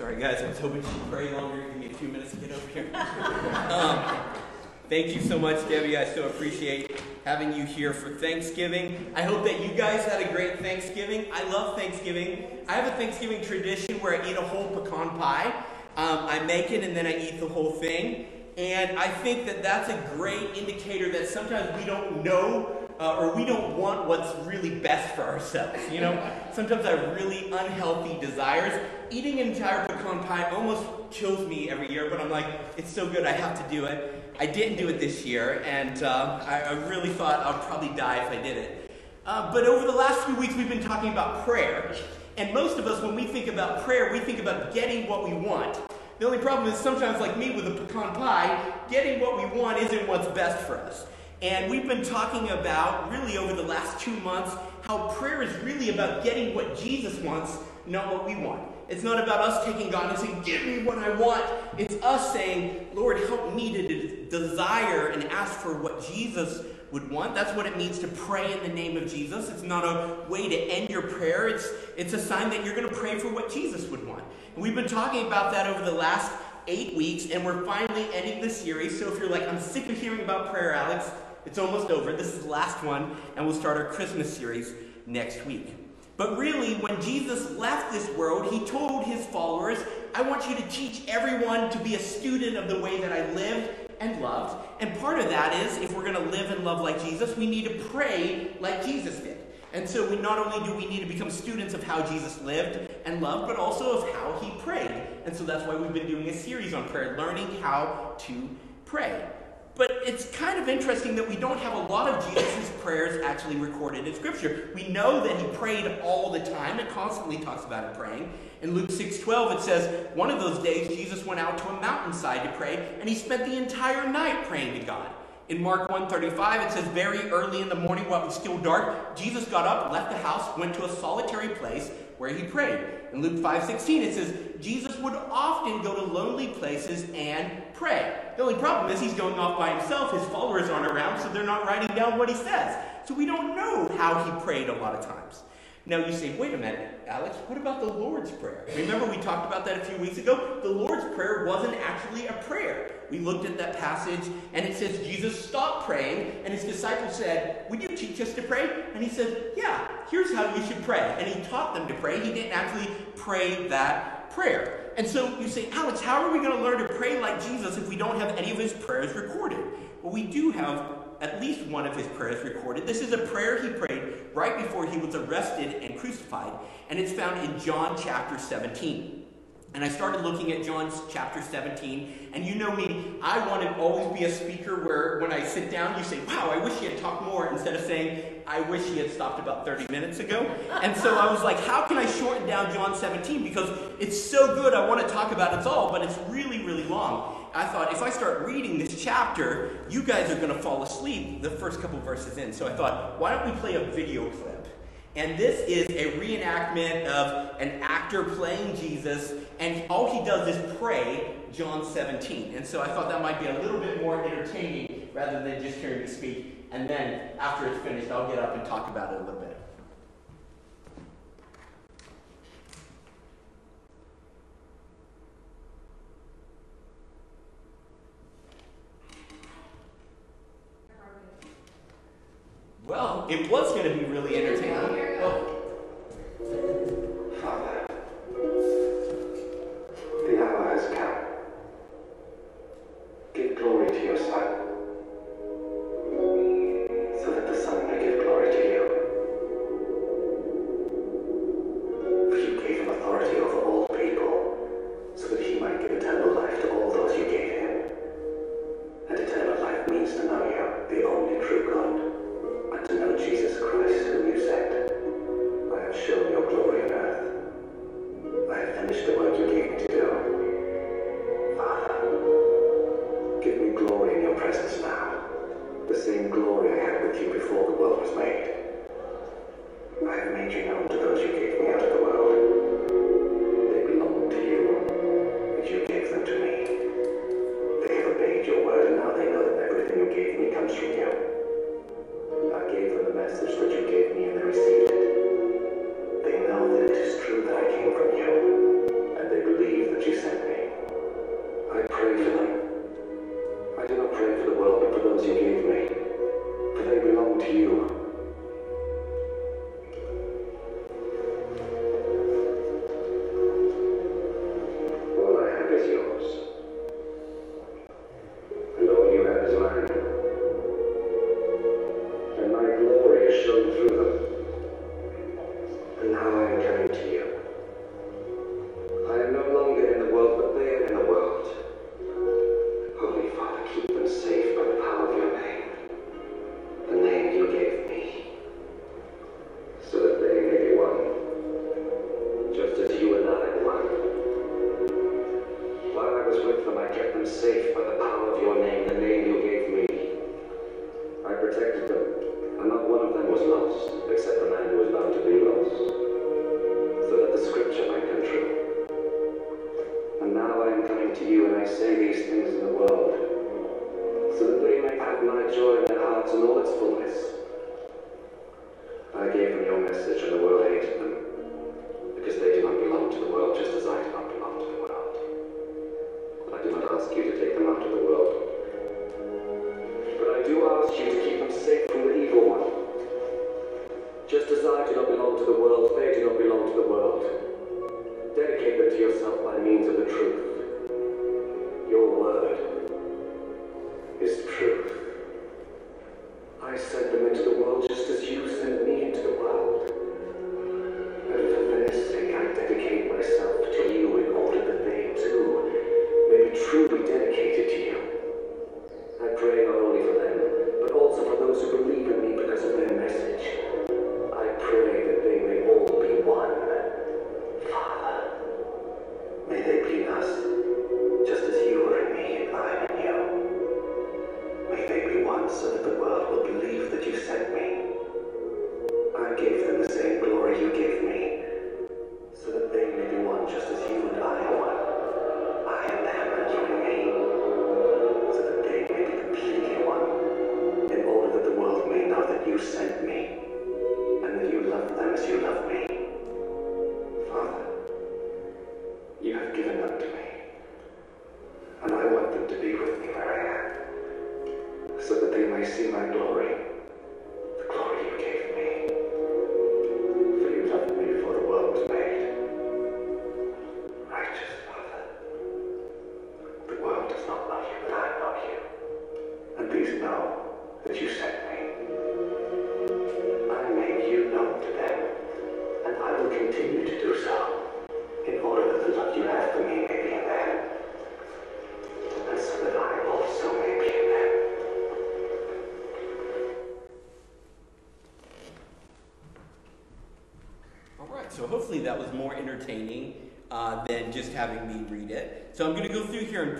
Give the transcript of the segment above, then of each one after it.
Sorry, guys, I was hoping she'd pray longer. Give me a few minutes to get over here. um, thank you so much, Debbie. I so appreciate having you here for Thanksgiving. I hope that you guys had a great Thanksgiving. I love Thanksgiving. I have a Thanksgiving tradition where I eat a whole pecan pie. Um, I make it and then I eat the whole thing. And I think that that's a great indicator that sometimes we don't know uh, or we don't want what's really best for ourselves. You know, sometimes I have really unhealthy desires. Eating an entire pecan pie almost kills me every year, but I'm like, it's so good, I have to do it. I didn't do it this year, and uh, I, I, really thought I'd probably die if I did it. Uh, but over the last few weeks, we've been talking about prayer. And most of us, when we think about prayer, we think about getting what we want. The only problem is sometimes, like me with a pecan pie, getting what we want isn't what's best for us. And we've been talking about, really over the last two months, how prayer is really about getting what Jesus wants, not what we want. It's not about us taking God and saying, Give me what I want. It's us saying, Lord, help me to desire and ask for what Jesus would want. That's what it means to pray in the name of Jesus. It's not a way to end your prayer, it's, it's a sign that you're going to pray for what Jesus would want. And we've been talking about that over the last eight weeks, and we're finally ending the series. So if you're like, I'm sick of hearing about prayer, Alex, it's almost over. This is the last one, and we'll start our Christmas series next week. But really, when Jesus left this world, he told his followers, I want you to teach everyone to be a student of the way that I lived and loved. And part of that is, if we're going to live and love like Jesus, we need to pray like Jesus did. And so we not only do we need to become students of how Jesus lived and loved, but also of how he prayed. And so that's why we've been doing a series on prayer, learning how to pray. It's kind of interesting that we don't have a lot of Jesus' prayers actually recorded in Scripture. We know that he prayed all the time. It constantly talks about him praying. In Luke 6:12, it says, one of those days Jesus went out to a mountainside to pray, and he spent the entire night praying to God. In Mark 1:35, it says, very early in the morning while it was still dark, Jesus got up, left the house, went to a solitary place where he prayed. In Luke 5:16 it says Jesus would often go to lonely places and pray. The only problem is he's going off by himself, his followers aren't around, so they're not writing down what he says. So we don't know how he prayed a lot of times. Now you say, wait a minute, Alex, what about the Lord's Prayer? Remember we talked about that a few weeks ago? The Lord's Prayer wasn't actually a prayer. We looked at that passage and it says Jesus stopped praying and his disciples said, Would you teach us to pray? And he said, Yeah, here's how you should pray. And he taught them to pray. He didn't actually pray that prayer. And so you say, Alex, how are we going to learn to pray like Jesus if we don't have any of his prayers recorded? Well, we do have at least one of his prayers recorded. This is a prayer he prayed right before he was arrested and crucified, and it's found in John chapter 17. And I started looking at John chapter 17, and you know me, I want to always be a speaker where when I sit down, you say, Wow, I wish he had talked more, instead of saying, I wish he had stopped about 30 minutes ago. And so I was like, How can I shorten down John 17? Because it's so good, I want to talk about it all, but it's really, really long. I thought if I start reading this chapter, you guys are going to fall asleep the first couple verses in. So I thought, why don't we play a video clip? And this is a reenactment of an actor playing Jesus, and all he does is pray John 17. And so I thought that might be a little bit more entertaining rather than just hearing me speak. And then after it's finished, I'll get up and talk about it a little bit. Well, it was going to be really entertaining. I so that the world will believe that you sent me.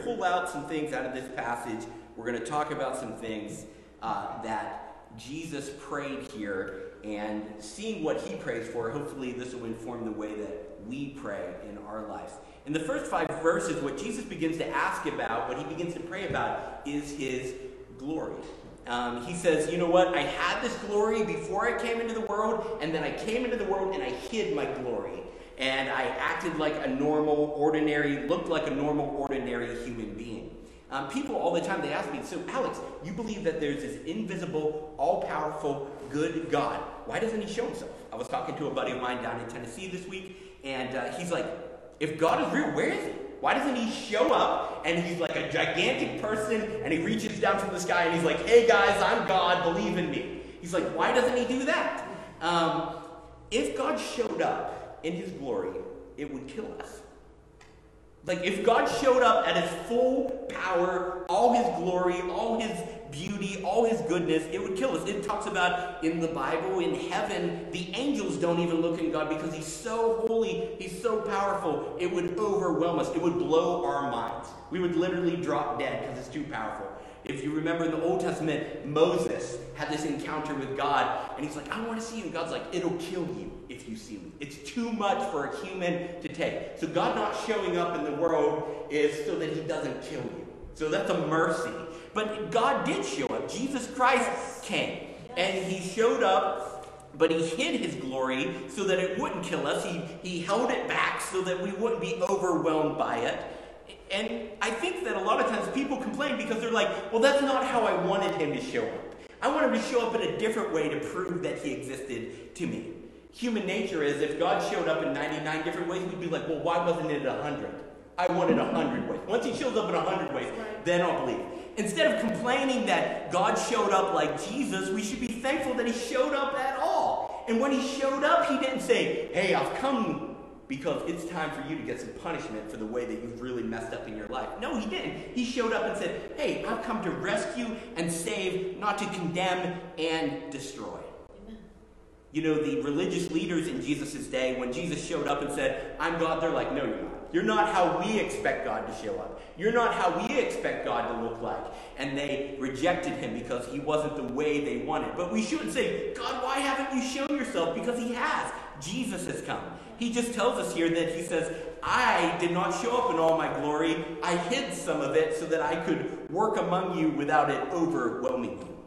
Pull out some things out of this passage. We're going to talk about some things uh, that Jesus prayed here and seeing what he prays for. Hopefully, this will inform the way that we pray in our lives. In the first five verses, what Jesus begins to ask about, what he begins to pray about, is his glory. Um, he says, You know what? I had this glory before I came into the world, and then I came into the world and I hid my glory. And I acted like a normal, ordinary, looked like a normal, ordinary human being. Um, people all the time, they ask me, So, Alex, you believe that there's this invisible, all powerful, good God. Why doesn't he show himself? I was talking to a buddy of mine down in Tennessee this week, and uh, he's like, If God is real, where is he? Why doesn't he show up and he's like a gigantic person and he reaches down from the sky and he's like, hey guys, I'm God, believe in me? He's like, why doesn't he do that? Um, if God showed up in his glory, it would kill us. Like if God showed up at his full power, all his glory, all his beauty, all his goodness, it would kill us. It talks about in the Bible, in heaven, the angels don't even look in God because he's so holy, he's so powerful, it would overwhelm us. It would blow our minds. We would literally drop dead because it's too powerful. If you remember in the Old Testament, Moses had this encounter with God, and he's like, I want to see you. And God's like, it'll kill you if you see me. It's too much for a human to take. So God not showing up in the world is so that he doesn't kill you. So that's a mercy. But God did show up. Jesus Christ came. And he showed up, but he hid his glory so that it wouldn't kill us. He, he held it back so that we wouldn't be overwhelmed by it. And I think that a lot of times people complain because they're like, well, that's not how I wanted him to show up. I want him to show up in a different way to prove that he existed to me. Human nature is if God showed up in 99 different ways, we'd be like, well, why wasn't it 100? I wanted 100 ways. Once he shows up in 100 ways, then I'll believe. Instead of complaining that God showed up like Jesus, we should be thankful that he showed up at all. And when he showed up, he didn't say, hey, I've come because it's time for you to get some punishment for the way that you've really messed up in your life. No, he didn't. He showed up and said, Hey, I've come to rescue and save, not to condemn and destroy. You know, the religious leaders in Jesus' day, when Jesus showed up and said, I'm God, they're like, no, you're not. You're not how we expect God to show up. You're not how we expect God to look like. And they rejected him because he wasn't the way they wanted. But we shouldn't say, God, why haven't you shown yourself? Because he has. Jesus has come. He just tells us here that he says, I did not show up in all my glory. I hid some of it so that I could work among you without it overwhelming you.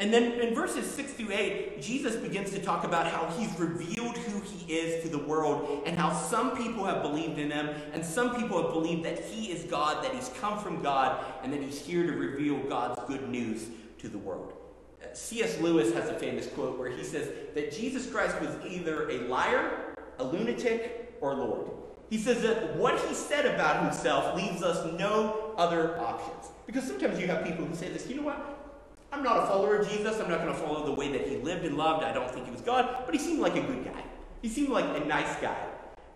And then in verses 6 through 8, Jesus begins to talk about how he's revealed who he is to the world and how some people have believed in him and some people have believed that he is God, that he's come from God, and that he's here to reveal God's good news to the world. C.S. Lewis has a famous quote where he says that Jesus Christ was either a liar, a lunatic, or Lord. He says that what he said about himself leaves us no other options. Because sometimes you have people who say this, you know what? I'm not a follower of Jesus. I'm not going to follow the way that he lived and loved. I don't think he was God, but he seemed like a good guy. He seemed like a nice guy.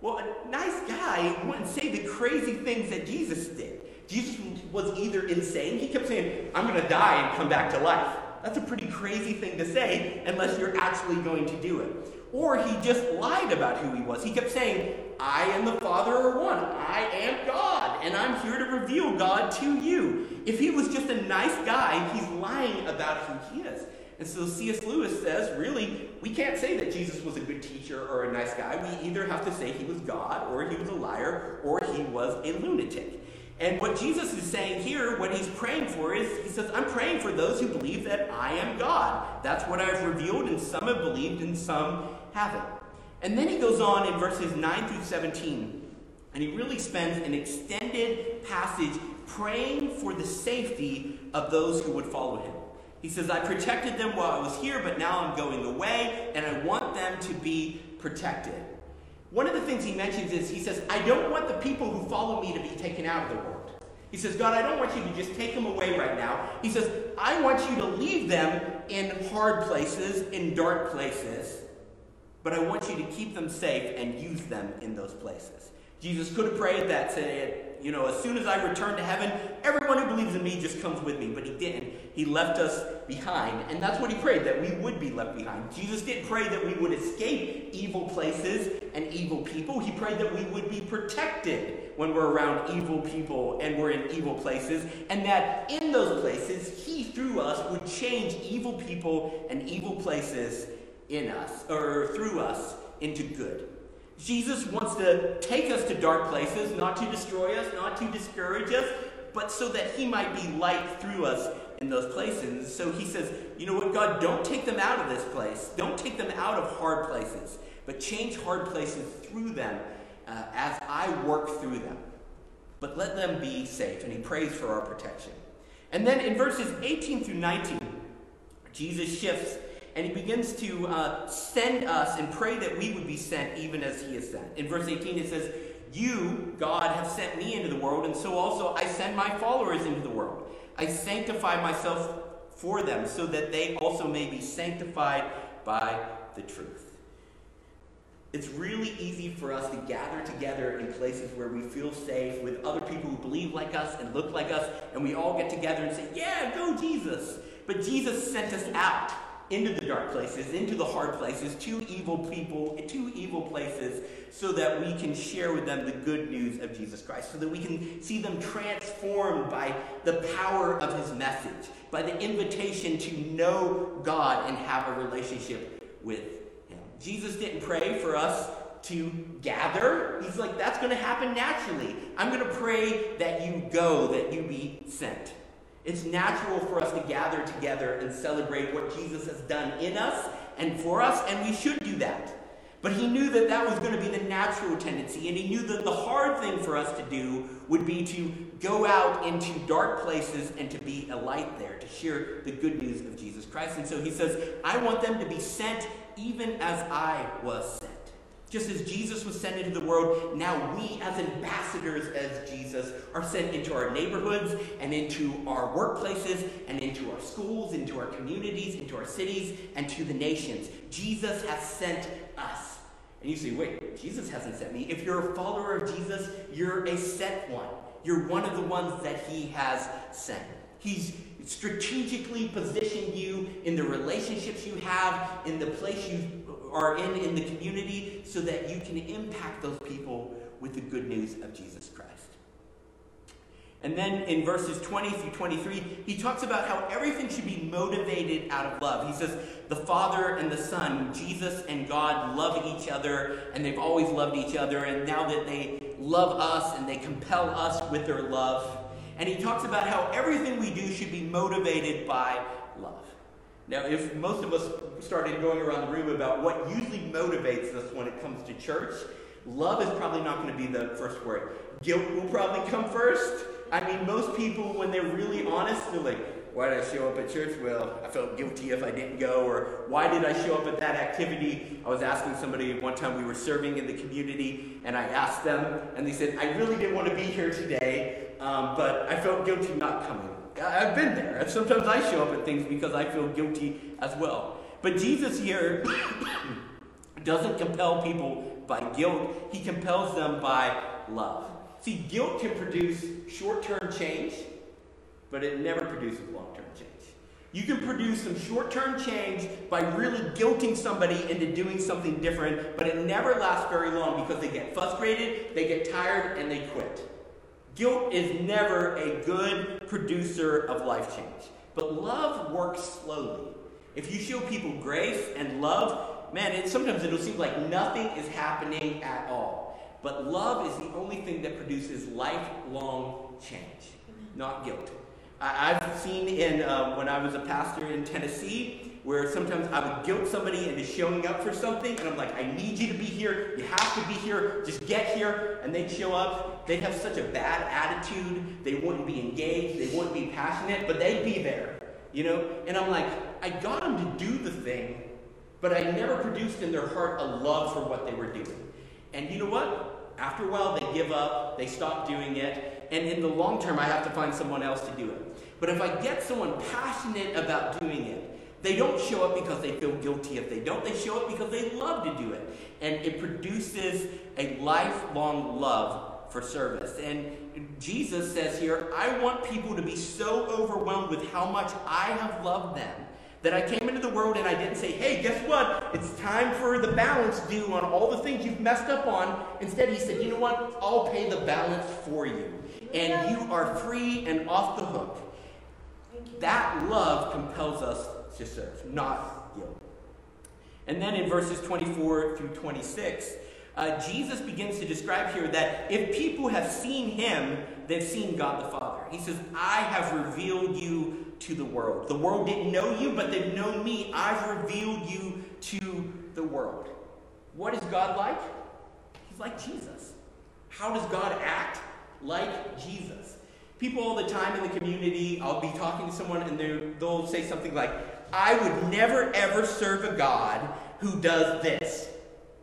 Well, a nice guy wouldn't say the crazy things that Jesus did. Jesus was either insane, he kept saying, I'm going to die and come back to life. That's a pretty crazy thing to say unless you're actually going to do it. Or he just lied about who he was. He kept saying, I and the Father are one. I am God, and I'm here to reveal God to you. If he was just a nice guy, he's lying about who he is. And so C.S. Lewis says, really, we can't say that Jesus was a good teacher or a nice guy. We either have to say he was God, or he was a liar, or he was a lunatic. And what Jesus is saying here, what he's praying for is, he says, I'm praying for those who believe that I am God. That's what I've revealed, and some have believed, and some haven't. And then he goes on in verses 9 through 17, and he really spends an extended passage praying for the safety of those who would follow him. He says, I protected them while I was here, but now I'm going away, and I want them to be protected. One of the things he mentions is he says, I don't want the people who follow me to be taken out of the world. He says, God, I don't want you to just take them away right now. He says, I want you to leave them in hard places, in dark places, but I want you to keep them safe and use them in those places. Jesus could have prayed that, said, you know, as soon as I return to heaven, everyone who believes in me just comes with me. But he didn't. He left us behind. And that's what he prayed, that we would be left behind. Jesus didn't pray that we would escape evil places and evil people. He prayed that we would be protected when we're around evil people and we're in evil places. And that in those places, he, through us, would change evil people and evil places in us, or through us, into good. Jesus wants to take us to dark places, not to destroy us, not to discourage us, but so that he might be light through us in those places. So he says, you know what, God, don't take them out of this place. Don't take them out of hard places, but change hard places through them uh, as I work through them. But let them be safe. And he prays for our protection. And then in verses 18 through 19, Jesus shifts and he begins to uh, send us and pray that we would be sent even as he is sent. In verse 18, it says, You, God, have sent me into the world, and so also I send my followers into the world. I sanctify myself for them, so that they also may be sanctified by the truth. It's really easy for us to gather together in places where we feel safe with other people who believe like us and look like us, and we all get together and say, Yeah, go Jesus. But Jesus sent us out into the dark places, into the hard places, to evil people, to evil places, so that we can share with them the good news of Jesus Christ, so that we can see them transformed by the power of his message, by the invitation to know God and have a relationship with him. Jesus didn't pray for us to gather. He's like, that's going to happen naturally. I'm going to pray that you go, that you be sent. It's natural for us to gather together and celebrate what Jesus has done in us and for us, and we should do that. But he knew that that was going to be the natural tendency, and he knew that the hard thing for us to do would be to go out into dark places and to be a light there, to share the good news of Jesus Christ. And so he says, I want them to be sent even as I was sent. Just as Jesus was sent into the world, now we as ambassadors as Jesus are sent into our neighborhoods and into our workplaces and into our schools, into our communities, into our cities, and to the nations. Jesus has sent us. And you say, wait, Jesus hasn't sent me. If you're a follower of Jesus, you're a sent one. You're one of the ones that he has sent. He's strategically positioned you in the relationships you have, in the place you are in in the community so that you can impact those people with the good news of Jesus Christ. And then in verses 20 through 23, he talks about how everything should be motivated out of love. He says, the Father and the Son, Jesus and God, love each other, and they've always loved each other, and now that they love us and they compel us with their love. And he talks about how everything we do should be motivated by. Now, if most of us started going around the room about what usually motivates us when it comes to church, love is probably not going to be the first word. Guilt will probably come first. I mean, most people, when they're really honest, they're like, why did I show up at church? Well, I felt guilty if I didn't go. Or why did I show up at that activity? I was asking somebody one time we were serving in the community, and I asked them, and they said, I really didn't want to be here today, um, but I felt guilty not coming. I've been there. Sometimes I show up at things because I feel guilty as well. But Jesus here doesn't compel people by guilt, he compels them by love. See, guilt can produce short term change, but it never produces long term change. You can produce some short term change by really guilting somebody into doing something different, but it never lasts very long because they get frustrated, they get tired, and they quit. Guilt is never a good producer of life change. But love works slowly. If you show people grace and love, man, it, sometimes it'll seem like nothing is happening at all. But love is the only thing that produces lifelong change, not guilt. I, have seen in um, when I was a pastor in Tennessee where sometimes I would guilt somebody into showing up for something, and I'm like, I need you to be here. You have to be here. Just get here. And they'd show up. They'd have such a bad attitude. They wouldn't be engaged. They wouldn't be passionate, but they'd be there. You know? And I'm like, I got them to do the thing, but I never produced in their heart a love for what they were doing. And you know what? After a while, they give up, they stop doing it, and in the long term, I have to find someone else to do it. But if I get someone passionate about doing it, they don't show up because they feel guilty if they don't. They show up because they love to do it. And it produces a lifelong love for service. And Jesus says here, I want people to be so overwhelmed with how much I have loved them that I came into the world and I didn't say, hey, guess what? It's time for the balance due on all the things you've messed up on. Instead, he said, you know what? I'll pay the balance for you. And you are free and off the hook. That love compels us to serve, not guilt. And then in verses 24 through 26, uh, Jesus begins to describe here that if people have seen him, they've seen God the Father. He says, I have revealed you to the world. The world didn't know you, but they've known me. I've revealed you to the world. What is God like? He's like Jesus. How does God act? Like Jesus. People all the time in the community, I'll be talking to someone and they'll say something like, I would never ever serve a God who does this.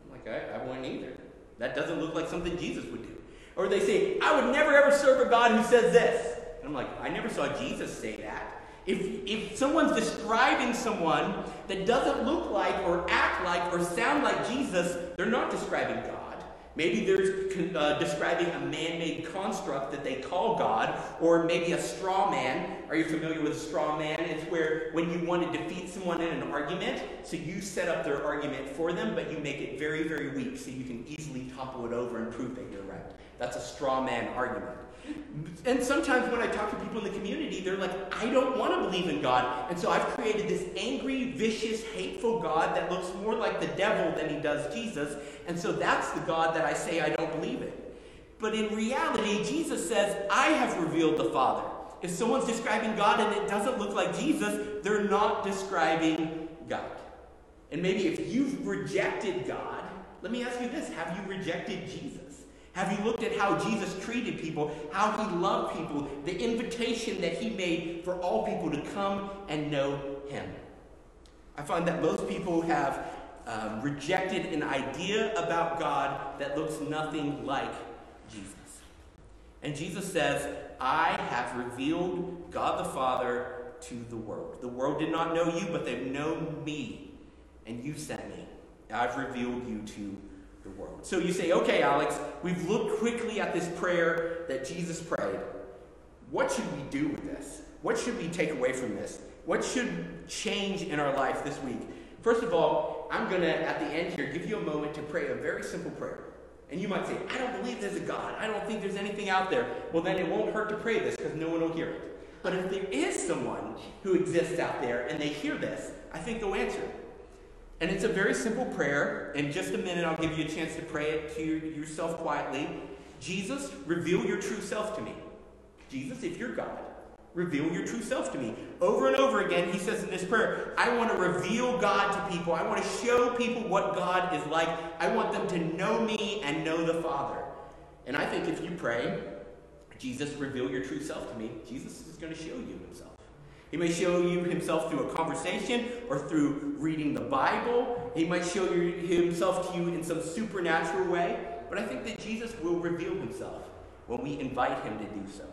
I'm like, I, I wouldn't either. That doesn't look like something Jesus would do. Or they say, I would never ever serve a God who says this. And I'm like, I never saw Jesus say that. If, if someone's describing someone that doesn't look like or act like or sound like Jesus, they're not describing God. Maybe they're uh, describing a man made construct that they call God, or maybe a straw man. Are you familiar with a straw man? It's where when you want to defeat someone in an argument, so you set up their argument for them, but you make it very, very weak so you can easily topple it over and prove that you're right. That's a straw man argument. And sometimes when I talk to people in the community, they're like, I don't want to believe in God. And so I've created this angry, vicious, hateful God that looks more like the devil than he does Jesus. And so that's the God that I say I don't believe in. But in reality, Jesus says, I have revealed the Father. If someone's describing God and it doesn't look like Jesus, they're not describing God. And maybe if you've rejected God, let me ask you this have you rejected Jesus? Have you looked at how Jesus treated people, how he loved people, the invitation that he made for all people to come and know him? I find that most people have um, rejected an idea about God that looks nothing like Jesus. And Jesus says, I have revealed God the Father to the world. The world did not know you, but they've known me, and you sent me. I've revealed you to the world. So you say, okay, Alex, we've looked quickly at this prayer that Jesus prayed. What should we do with this? What should we take away from this? What should change in our life this week? First of all, I'm going to, at the end here, give you a moment to pray a very simple prayer. And you might say, I don't believe there's a God. I don't think there's anything out there. Well, then it won't hurt to pray this because no one will hear it. But if there is someone who exists out there and they hear this, I think they'll answer. And it's a very simple prayer. In just a minute, I'll give you a chance to pray it to yourself quietly. Jesus, reveal your true self to me. Jesus, if you're God, reveal your true self to me. Over and over again, he says in this prayer, I want to reveal God to people. I want to show people what God is like. I want them to know me and know the Father. And I think if you pray, Jesus, reveal your true self to me, Jesus is going to show you himself. He may show you himself through a conversation or through reading the Bible. He might show you, himself to you in some supernatural way. But I think that Jesus will reveal himself when we invite him to do so.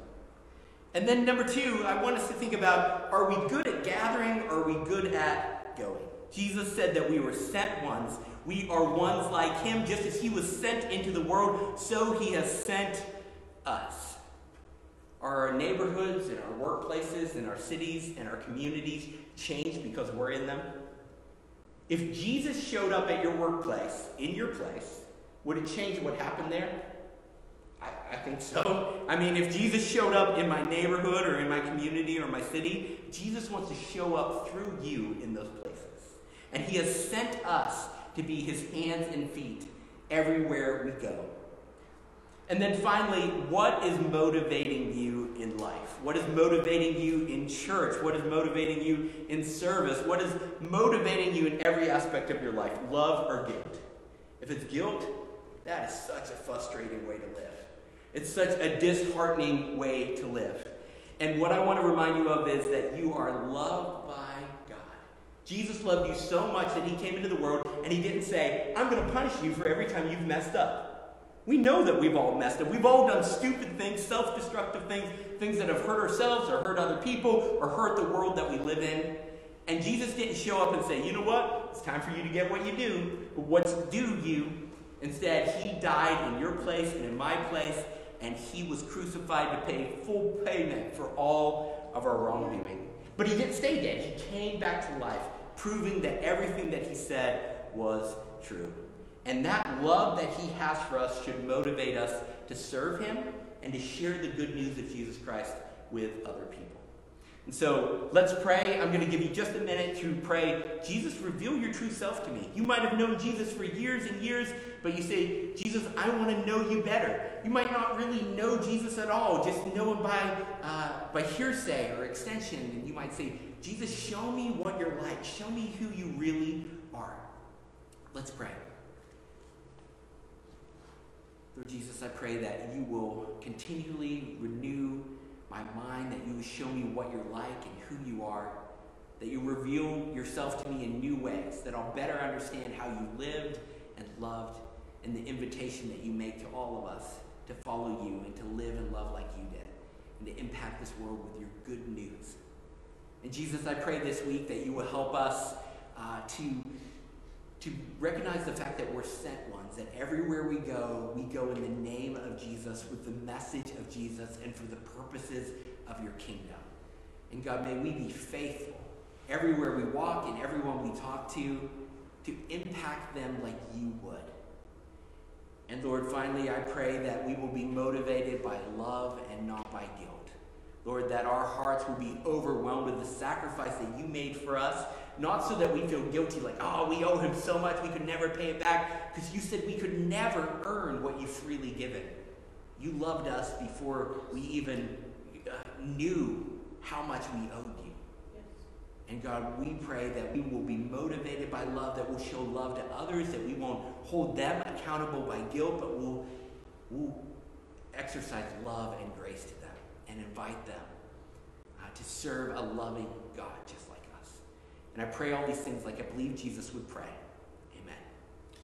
And then, number two, I want us to think about are we good at gathering or are we good at going? Jesus said that we were sent ones. We are ones like him. Just as he was sent into the world, so he has sent us. Are our neighborhoods and our workplaces and our cities and our communities changed because we're in them? If Jesus showed up at your workplace, in your place, would it change what happened there? I, I, think so. I mean, if Jesus showed up in my neighborhood or in my community or my city, Jesus wants to show up through you in those places. And he has sent us to be his hands and feet everywhere we go. And then finally, what is motivating you in life? What is motivating you in church? What is motivating you in service? What is motivating you in every aspect of your life? Love or guilt? If it's guilt, that is such a frustrating way to live. It's such a disheartening way to live. And what I want to remind you of is that you are loved by God. Jesus loved you so much that he came into the world and he didn't say, I'm going to punish you for every time you've messed up. We know that we've all messed up. We've all done stupid things, self destructive things, things that have hurt ourselves or hurt other people or hurt the world that we live in. And Jesus didn't show up and say, you know what? It's time for you to get what you do. But what's due you Instead, he died in your place and in my place, and he was crucified to pay full payment for all of our wrongdoing. But he didn't stay dead. He came back to life, proving that everything that he said was true. And that love that he has for us should motivate us to serve him and to share the good news of Jesus Christ with other people. And so let's pray. I'm going to give you just a minute to pray. Jesus, reveal your true self to me. You might have known Jesus for years and years, but you say, Jesus, I want to know you better. You might not really know Jesus at all, just know him by, uh, by hearsay or extension. And you might say, Jesus, show me what you're like. Show me who you really are. Let's pray. Lord Jesus, I pray that you will continually renew my mind, that you show me what you're like and who you are, that you reveal yourself to me in new ways, that I'll better understand how you lived and loved, and the invitation that you make to all of us to follow you and to live and love like you did, and to impact this world with your good news. And Jesus, I pray this week that you will help us uh, to to recognize the fact that we're sent that everywhere we go, we go in the name of Jesus, with the message of Jesus, and for the purposes of your kingdom. And God, may we be faithful everywhere we walk and everyone we talk to, to impact them like you would. And Lord, finally, I pray that we will be motivated by love and not by guilt. Lord, that our hearts will be overwhelmed with the sacrifice that you made for us not so that we feel guilty, like, oh, we owe him so much, we could never pay it back, because you said we could never earn what you've freely given. You loved us before we even uh, knew how much we owed you. And God, we pray that we will be motivated by love, that we'll show love to others, that we won't hold them accountable by guilt, but we'll, we'll exercise love and grace to them and invite them uh, to serve a loving God just like us. and I pray all these things like I believe Jesus would pray.